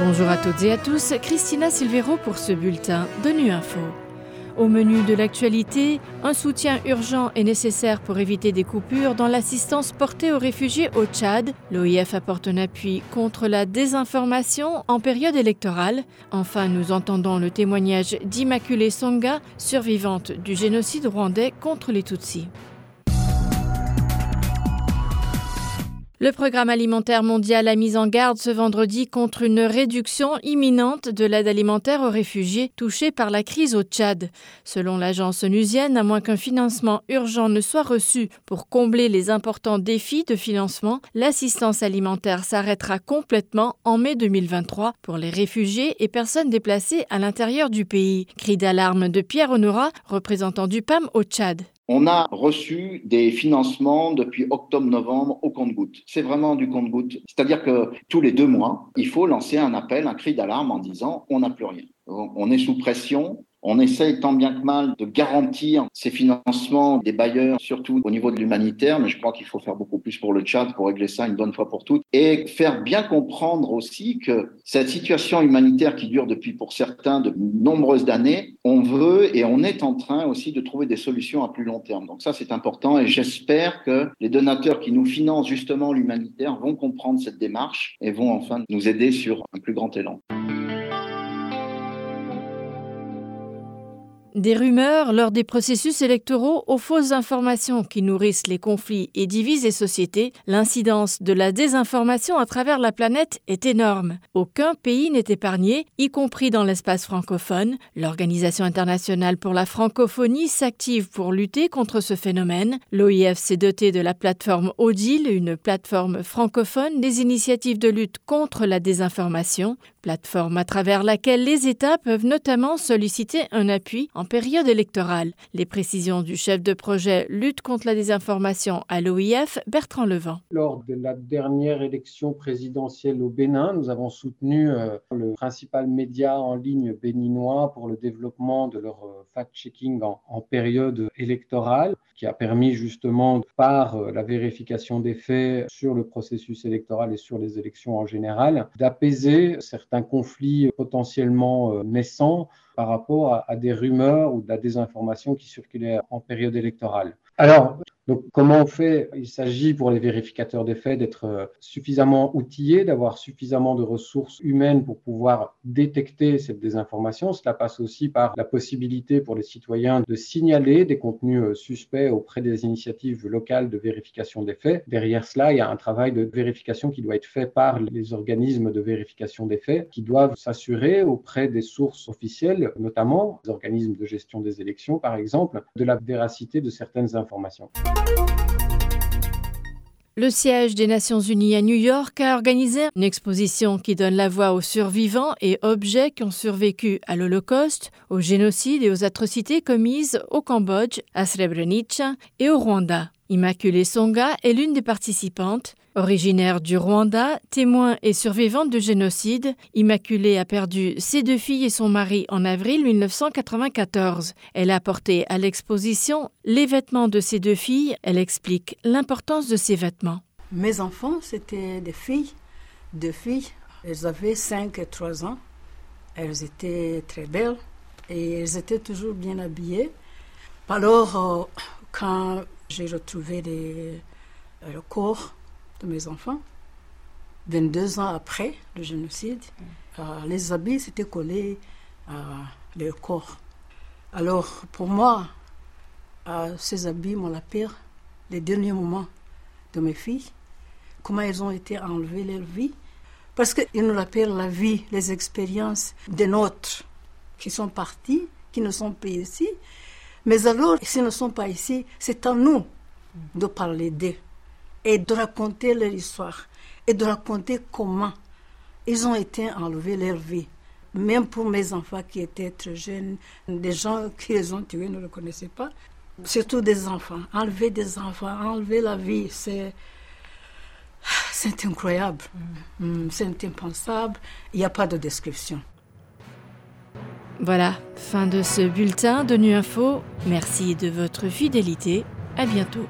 Bonjour à toutes et à tous, Christina Silvero pour ce bulletin de Nu Info. Au menu de l'actualité, un soutien urgent est nécessaire pour éviter des coupures dans l'assistance portée aux réfugiés au Tchad. L'OIF apporte un appui contre la désinformation en période électorale. Enfin, nous entendons le témoignage d'Immaculée Songa, survivante du génocide rwandais contre les Tutsis. Le programme alimentaire mondial a mis en garde ce vendredi contre une réduction imminente de l'aide alimentaire aux réfugiés touchés par la crise au Tchad. Selon l'agence onusienne, à moins qu'un financement urgent ne soit reçu pour combler les importants défis de financement, l'assistance alimentaire s'arrêtera complètement en mai 2023 pour les réfugiés et personnes déplacées à l'intérieur du pays. Cri d'alarme de Pierre Honora, représentant du PAM au Tchad. On a reçu des financements depuis octobre-novembre au compte-goutte. C'est vraiment du compte-goutte. C'est-à-dire que tous les deux mois, il faut lancer un appel, un cri d'alarme en disant on n'a plus rien. On est sous pression, on essaye tant bien que mal de garantir ces financements des bailleurs, surtout au niveau de l'humanitaire, mais je crois qu'il faut faire beaucoup plus pour le Tchad pour régler ça une bonne fois pour toutes et faire bien comprendre aussi que cette situation humanitaire qui dure depuis pour certains de nombreuses années, on veut et on est en train aussi de trouver des solutions à plus long terme. Donc ça, c'est important et j'espère que les donateurs qui nous financent justement l'humanitaire vont comprendre cette démarche et vont enfin nous aider sur un plus grand élan. Des rumeurs lors des processus électoraux aux fausses informations qui nourrissent les conflits et divisent les sociétés, l'incidence de la désinformation à travers la planète est énorme. Aucun pays n'est épargné, y compris dans l'espace francophone. L'Organisation internationale pour la francophonie s'active pour lutter contre ce phénomène. L'OIF s'est doté de la plateforme ODIL, une plateforme francophone des initiatives de lutte contre la désinformation, plateforme à travers laquelle les États peuvent notamment solliciter un appui en période électorale. Les précisions du chef de projet lutte contre la désinformation à l'OIF, Bertrand Levent. Lors de la dernière élection présidentielle au Bénin, nous avons soutenu euh, le principal média en ligne béninois pour le développement de leur euh, fact-checking en, période électorale, qui a permis justement, par euh, la vérification des faits sur le processus électoral et sur les élections en général, d'apaiser certains conflits potentiellement naissants par rapport à, des rumeurs ou de la désinformation qui circulait en période électorale. Alors, donc, comment on fait? Il s'agit pour les vérificateurs des faits d'être euh, suffisamment outillés, d'avoir suffisamment de ressources humaines pour pouvoir détecter cette désinformation. Cela passe aussi par la possibilité pour les citoyens de signaler des contenus euh, suspects auprès des initiatives locales de vérification des faits. Derrière cela, il y a un travail de vérification qui doit être fait par les organismes de vérification des faits, qui doivent s'assurer auprès des sources officielles, notamment les organismes de gestion des élections, par exemple, de la véracité de certaines informations. Le siège des Nations Unies à New York a organisé une exposition qui donne la voix aux survivants et objets qui ont survécu à l'Holocauste, au génocide et aux atrocités commises au Cambodge, à Srebrenica et au Rwanda. Immaculée Songa est l'une des participantes. Originaire du Rwanda, témoin et survivante de génocide, Immaculée a perdu ses deux filles et son mari en avril 1994. Elle a porté à l'exposition les vêtements de ses deux filles. Elle explique l'importance de ces vêtements. Mes enfants, c'était des filles, deux filles. Elles avaient 5 et 3 ans. Elles étaient très belles et elles étaient toujours bien habillées. Alors, euh, quand j'ai retrouvé les, le corps de mes enfants. 22 ans après le génocide, euh, les habits s'étaient collés à leur corps. Alors, pour moi, euh, ces habits m'ont la pire les derniers moments de mes filles, comment elles ont été enlevées leur vie. Parce qu'ils nous rappellent la vie, les expériences des nôtres qui sont partis, qui ne sont plus ici. Mais alors, s'ils ne sont pas ici, c'est à nous de parler d'eux et de raconter leur histoire et de raconter comment ils ont été enlevés leur vie. Même pour mes enfants qui étaient très jeunes, des gens qui les ont tués ne le connaissaient pas. Surtout des enfants. Enlever des enfants, enlever la vie, c'est. C'est incroyable. Mm. C'est impensable. Il n'y a pas de description. Voilà, fin de ce bulletin de Nu Info. Merci de votre fidélité. À bientôt.